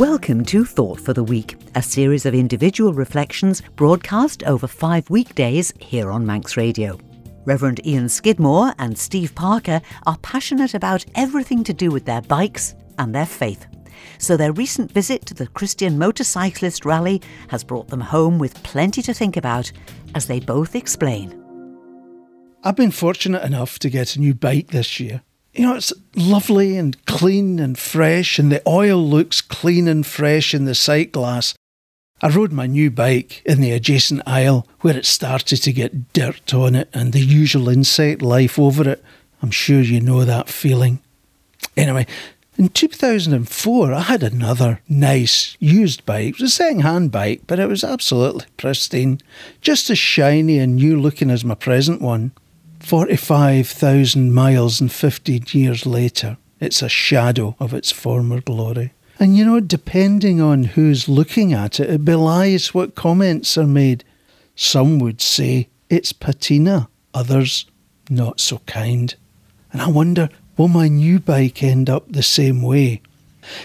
Welcome to Thought for the Week, a series of individual reflections broadcast over five weekdays here on Manx Radio. Reverend Ian Skidmore and Steve Parker are passionate about everything to do with their bikes and their faith. So their recent visit to the Christian Motorcyclist Rally has brought them home with plenty to think about, as they both explain. I've been fortunate enough to get a new bike this year you know, it's lovely and clean and fresh, and the oil looks clean and fresh in the sight glass. I rode my new bike in the adjacent isle where it started to get dirt on it and the usual insect life over it. I'm sure you know that feeling. Anyway, in 2004, I had another nice used bike. It was a second hand bike, but it was absolutely pristine, just as shiny and new looking as my present one. 45,000 miles and 15 years later, it's a shadow of its former glory. And you know, depending on who's looking at it, it belies what comments are made. Some would say it's patina, others not so kind. And I wonder, will my new bike end up the same way?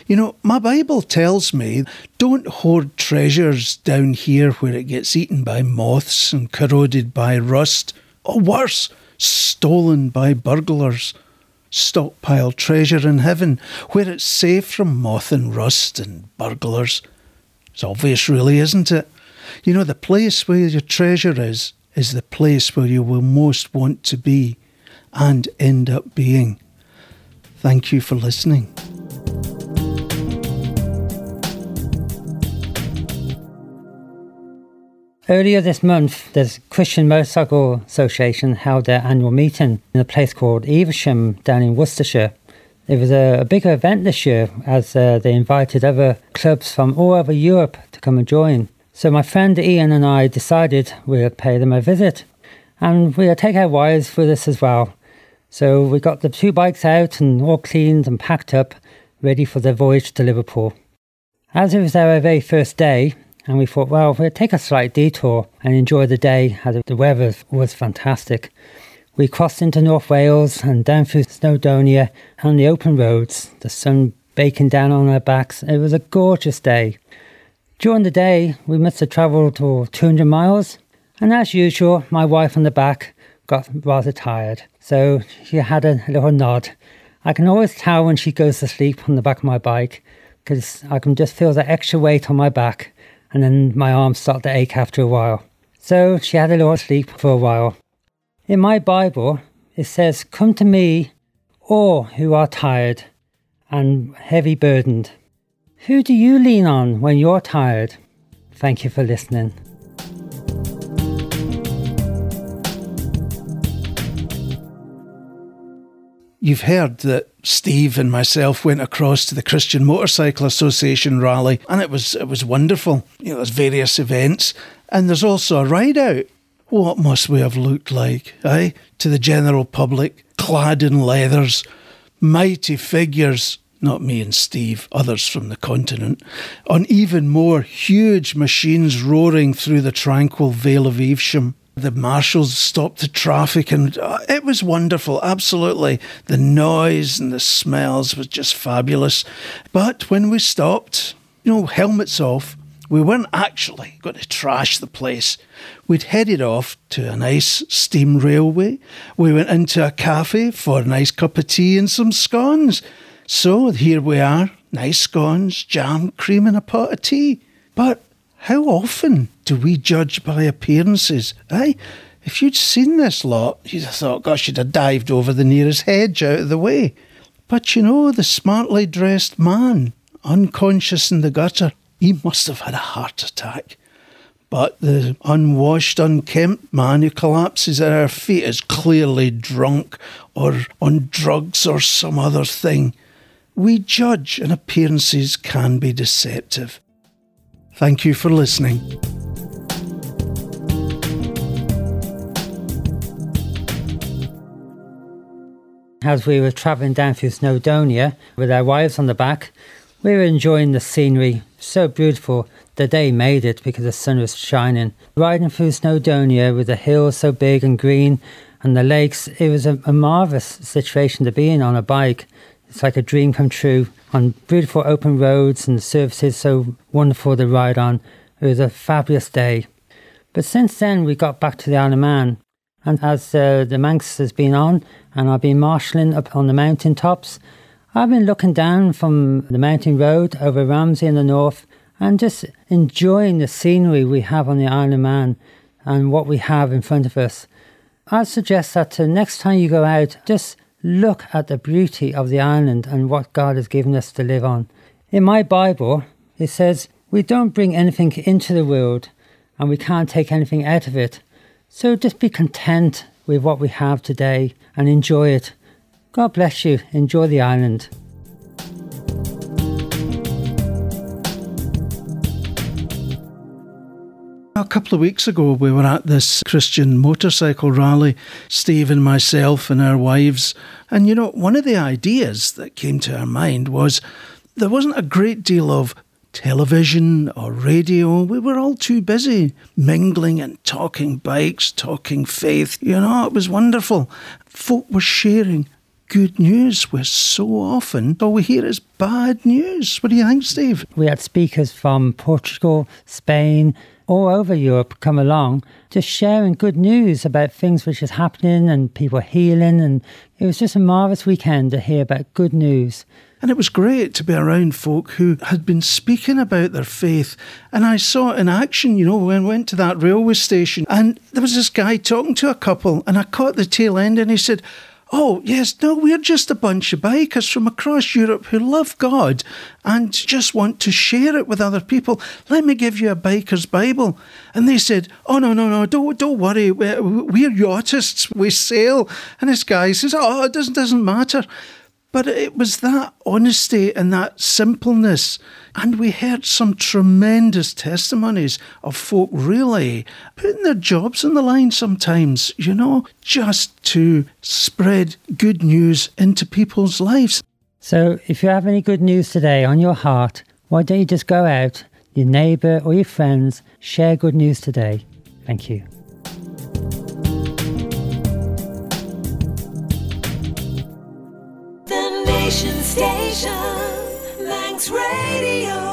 You know, my Bible tells me don't hoard treasures down here where it gets eaten by moths and corroded by rust, or worse, stolen by burglars. Stockpile treasure in heaven, where it's safe from moth and rust and burglars. It's obvious, really, isn't it? You know, the place where your treasure is, is the place where you will most want to be and end up being. Thank you for listening. Earlier this month, the Christian Motorcycle Association held their annual meeting in a place called Evesham down in Worcestershire. It was a, a bigger event this year as uh, they invited other clubs from all over Europe to come and join. So my friend Ian and I decided we'd pay them a visit and we'll take our wives with us as well. So we got the two bikes out and all cleaned and packed up, ready for the voyage to Liverpool. As it was our very first day, and we thought, well, we'll take a slight detour and enjoy the day as the weather was fantastic. We crossed into North Wales and down through Snowdonia on the open roads, the sun baking down on our backs. It was a gorgeous day. During the day, we must have travelled 200 miles, and as usual, my wife on the back got rather tired, so she had a little nod. I can always tell when she goes to sleep on the back of my bike because I can just feel the extra weight on my back and then my arms start to ache after a while. So she had a little sleep for a while. In my Bible, it says, Come to me, all who are tired and heavy burdened. Who do you lean on when you're tired? Thank you for listening. You've heard that Steve and myself went across to the Christian Motorcycle Association rally, and it was it was wonderful. You know, there's various events, and there's also a ride out. What must we have looked like, eh? To the general public, clad in leathers, mighty figures, not me and Steve, others from the continent, on even more huge machines roaring through the tranquil Vale of Evesham. The marshals stopped the traffic and uh, it was wonderful, absolutely. The noise and the smells was just fabulous. But when we stopped, you know, helmets off, we weren't actually going to trash the place. We'd headed off to a nice steam railway. We went into a cafe for a nice cup of tea and some scones. So here we are, nice scones, jam, cream, and a pot of tea. But how often do we judge by appearances, eh? If you'd seen this lot, you'd have thought, gosh, you'd have dived over the nearest hedge out of the way. But you know, the smartly dressed man, unconscious in the gutter, he must have had a heart attack. But the unwashed, unkempt man who collapses at our feet is clearly drunk or on drugs or some other thing. We judge, and appearances can be deceptive. Thank you for listening. As we were travelling down through Snowdonia with our wives on the back, we were enjoying the scenery. So beautiful. The day made it because the sun was shining. Riding through Snowdonia with the hills so big and green and the lakes, it was a, a marvellous situation to be in on a bike. It's like a dream come true on beautiful open roads and services so wonderful to ride on. It was a fabulous day. But since then, we got back to the Isle of Man. And as uh, the Manx has been on, and I've been marshalling up on the mountain tops, I've been looking down from the mountain road over Ramsey in the north and just enjoying the scenery we have on the Isle of Man and what we have in front of us. I'd suggest that the next time you go out, just look at the beauty of the island and what God has given us to live on. In my Bible, it says, We don't bring anything into the world and we can't take anything out of it. So just be content with what we have today and enjoy it. God bless you. Enjoy the island. A couple of weeks ago, we were at this Christian motorcycle rally, Steve and myself and our wives. And you know, one of the ideas that came to our mind was there wasn't a great deal of television or radio. We were all too busy mingling and talking bikes, talking faith. You know, it was wonderful. Folk were sharing good news where so often all we hear is bad news. What do you think, Steve? We had speakers from Portugal, Spain, all over Europe come along just sharing good news about things which is happening and people healing. And it was just a marvellous weekend to hear about good news. And it was great to be around folk who had been speaking about their faith. And I saw it in action, you know, when I went to that railway station and there was this guy talking to a couple and I caught the tail end and he said, Oh, yes, no, we're just a bunch of bikers from across Europe who love God and just want to share it with other people. Let me give you a biker's Bible. And they said, Oh, no, no, no, don't, don't worry. We're, we're. We sail. And this guy says, Oh, it doesn't, doesn't matter. But it was that honesty and that simpleness. And we heard some tremendous testimonies of folk really putting their jobs on the line sometimes, you know, just to spread good news into people's lives. So if you have any good news today on your heart, why don't you just go out, your neighbour or your friends, share good news today? Thank you. Station, station, Manx Radio.